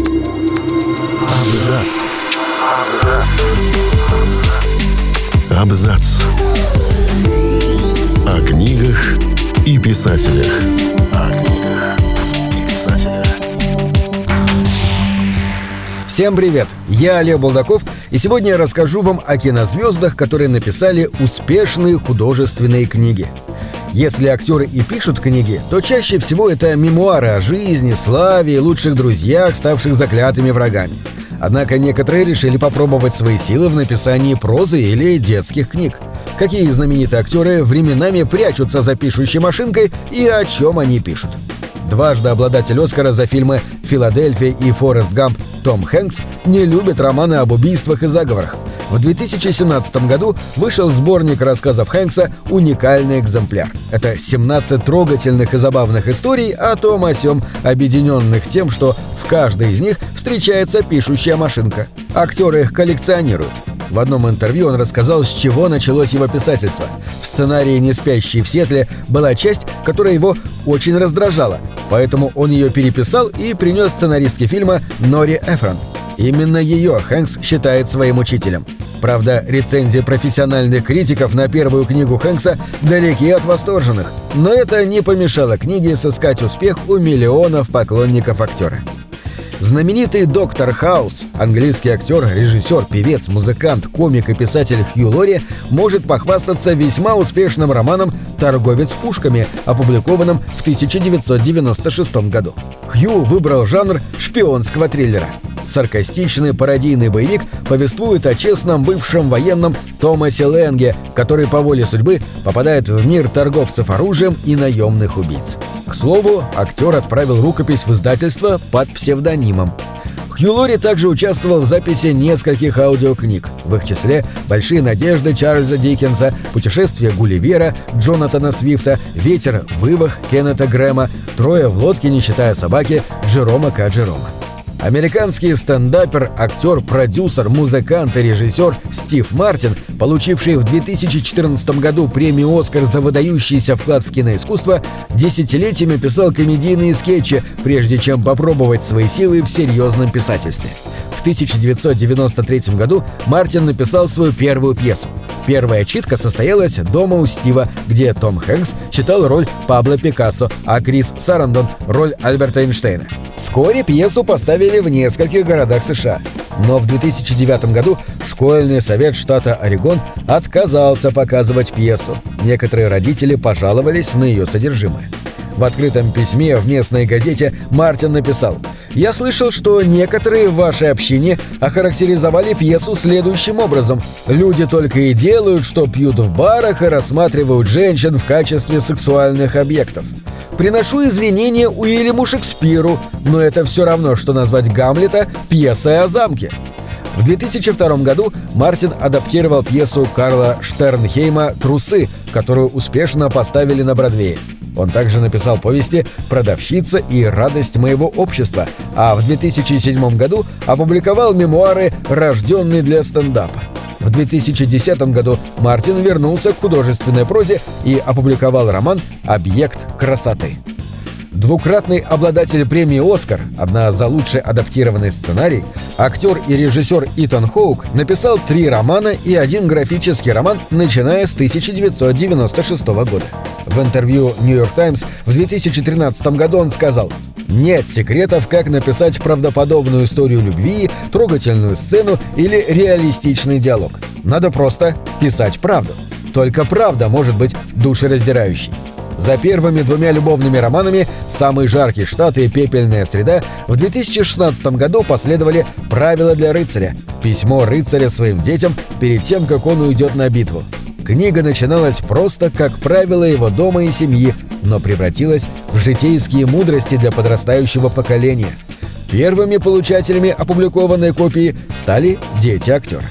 Абзац. Абзац. О книгах и писателях. Всем привет! Я Олег Булдаков, и сегодня я расскажу вам о кинозвездах, которые написали успешные художественные книги. Если актеры и пишут книги, то чаще всего это мемуары о жизни, славе и лучших друзьях, ставших заклятыми врагами. Однако некоторые решили попробовать свои силы в написании прозы или детских книг. Какие знаменитые актеры временами прячутся за пишущей машинкой и о чем они пишут. Дважды обладатель Оскара за фильмы «Филадельфия» и «Форест Гамп» Том Хэнкс не любит романы об убийствах и заговорах. В 2017 году вышел сборник рассказов Хэнкса «Уникальный экземпляр». Это 17 трогательных и забавных историй о том о сём, объединенных тем, что в каждой из них встречается пишущая машинка. Актеры их коллекционируют. В одном интервью он рассказал, с чего началось его писательство. В сценарии «Не спящий в Сетле» была часть, которая его очень раздражала, поэтому он ее переписал и принес сценаристке фильма Нори Эфрон. Именно ее Хэнкс считает своим учителем. Правда, рецензии профессиональных критиков на первую книгу Хэнкса далеки от восторженных, но это не помешало книге сыскать успех у миллионов поклонников актера. Знаменитый доктор Хаус, английский актер, режиссер, певец, музыкант, комик и писатель Хью Лори может похвастаться весьма успешным романом «Торговец пушками», опубликованным в 1996 году. Хью выбрал жанр шпионского триллера. Саркастичный пародийный боевик повествует о честном бывшем военном Томасе Ленге, который по воле судьбы попадает в мир торговцев оружием и наемных убийц. К слову, актер отправил рукопись в издательство под псевдонимом. Хью Лори также участвовал в записи нескольких аудиокниг, в их числе «Большие надежды» Чарльза Диккенса, «Путешествие Гулливера» Джонатана Свифта, «Ветер вывах» Кеннета Грэма, «Трое в лодке, не считая собаки» Джерома К. Джерома. Американский стендапер, актер, продюсер, музыкант и режиссер Стив Мартин, получивший в 2014 году премию «Оскар» за выдающийся вклад в киноискусство, десятилетиями писал комедийные скетчи, прежде чем попробовать свои силы в серьезном писательстве. В 1993 году Мартин написал свою первую пьесу. Первая читка состоялась дома у Стива, где Том Хэнкс читал роль Пабло Пикассо, а Крис Сарандон – роль Альберта Эйнштейна. Вскоре пьесу поставили в нескольких городах США. Но в 2009 году школьный совет штата Орегон отказался показывать пьесу. Некоторые родители пожаловались на ее содержимое. В открытом письме в местной газете Мартин написал «Я слышал, что некоторые в вашей общине охарактеризовали пьесу следующим образом. Люди только и делают, что пьют в барах и рассматривают женщин в качестве сексуальных объектов. Приношу извинения Уильяму Шекспиру, но это все равно, что назвать Гамлета пьесой о замке». В 2002 году Мартин адаптировал пьесу Карла Штернхейма «Трусы», которую успешно поставили на Бродвее. Он также написал повести «Продавщица» и «Радость моего общества», а в 2007 году опубликовал мемуары «Рожденный для стендапа». В 2010 году Мартин вернулся к художественной прозе и опубликовал роман «Объект красоты». Двукратный обладатель премии «Оскар», одна за лучший адаптированный сценарий, актер и режиссер Итан Хоук написал три романа и один графический роман, начиная с 1996 года. В интервью «Нью Йорк Таймс» в 2013 году он сказал «Нет секретов, как написать правдоподобную историю любви, трогательную сцену или реалистичный диалог. Надо просто писать правду. Только правда может быть душераздирающей». За первыми двумя любовными романами «Самый жаркий штат» и «Пепельная среда» в 2016 году последовали «Правила для рыцаря» — письмо рыцаря своим детям перед тем, как он уйдет на битву. Книга начиналась просто как правило его дома и семьи, но превратилась в житейские мудрости для подрастающего поколения. Первыми получателями опубликованной копии стали дети актера.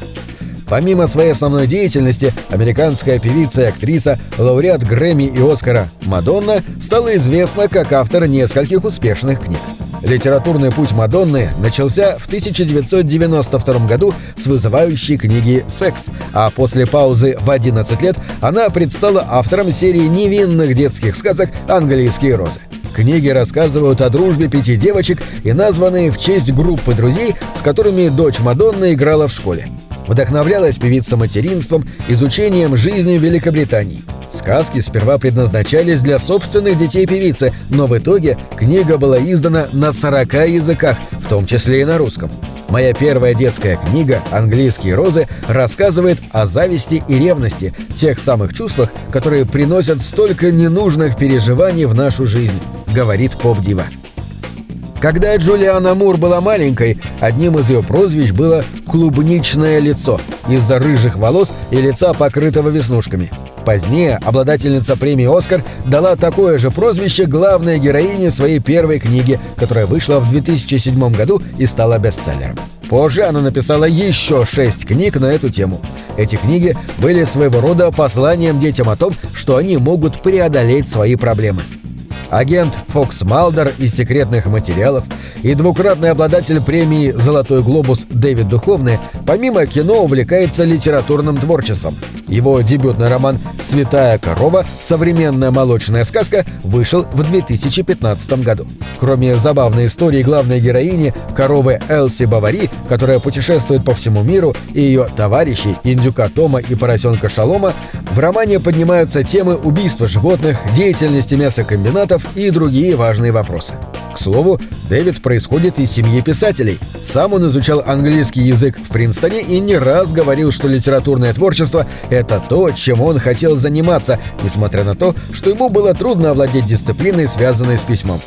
Помимо своей основной деятельности, американская певица и актриса, лауреат Грэмми и Оскара Мадонна стала известна как автор нескольких успешных книг. Литературный путь Мадонны начался в 1992 году с вызывающей книги «Секс», а после паузы в 11 лет она предстала автором серии невинных детских сказок «Английские розы». Книги рассказывают о дружбе пяти девочек и названы в честь группы друзей, с которыми дочь Мадонны играла в школе. Вдохновлялась певица материнством, изучением жизни Великобритании. Сказки сперва предназначались для собственных детей певицы, но в итоге книга была издана на 40 языках, в том числе и на русском. Моя первая детская книга «Английские розы» рассказывает о зависти и ревности, тех самых чувствах, которые приносят столько ненужных переживаний в нашу жизнь, говорит поп-дива. Когда Джулиана Мур была маленькой, одним из ее прозвищ было «клубничное лицо» из-за рыжих волос и лица, покрытого веснушками. Позднее обладательница премии «Оскар» дала такое же прозвище главной героине своей первой книги, которая вышла в 2007 году и стала бестселлером. Позже она написала еще шесть книг на эту тему. Эти книги были своего рода посланием детям о том, что они могут преодолеть свои проблемы агент Фокс Малдер из «Секретных материалов» и двукратный обладатель премии «Золотой глобус» Дэвид Духовный помимо кино увлекается литературным творчеством. Его дебютный роман «Святая корова. Современная молочная сказка» вышел в 2015 году. Кроме забавной истории главной героини, коровы Элси Бавари, которая путешествует по всему миру, и ее товарищей, индюка Тома и поросенка Шалома, в романе поднимаются темы убийства животных, деятельности мясокомбинатов и другие важные вопросы. К слову, Дэвид происходит из семьи писателей. Сам он изучал английский язык в Принстоне и не раз говорил, что литературное творчество — это то, чем он хотел заниматься, несмотря на то, что ему было трудно овладеть дисциплиной, связанной с письмом.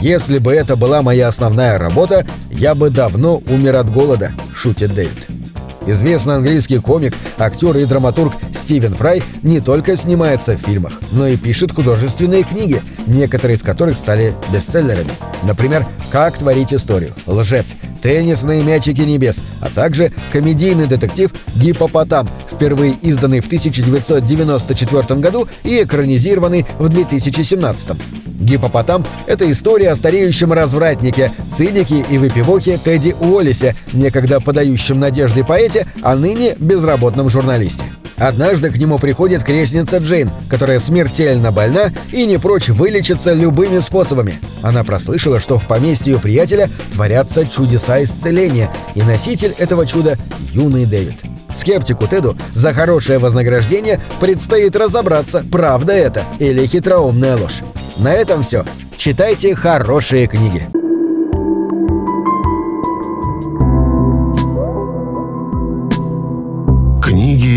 «Если бы это была моя основная работа, я бы давно умер от голода», — шутит Дэвид. Известный английский комик, актер и драматург Стивен Фрай не только снимается в фильмах, но и пишет художественные книги, некоторые из которых стали бестселлерами. Например, «Как творить историю», «Лжец», «Теннисные мячики небес», а также комедийный детектив «Гипопотам», впервые изданный в 1994 году и экранизированный в 2017. Гипопотам — это история о стареющем развратнике, цинике и выпивохе Тедди Уоллисе, некогда подающем надежды поэте, а ныне безработном журналисте. Однажды к нему приходит крестница Джейн, которая смертельно больна и не прочь вылечиться любыми способами. Она прослышала, что в поместье ее приятеля творятся чудеса исцеления, и носитель этого чуда — юный Дэвид. Скептику Теду за хорошее вознаграждение предстоит разобраться, правда это или хитроумная ложь. На этом все. Читайте хорошие книги.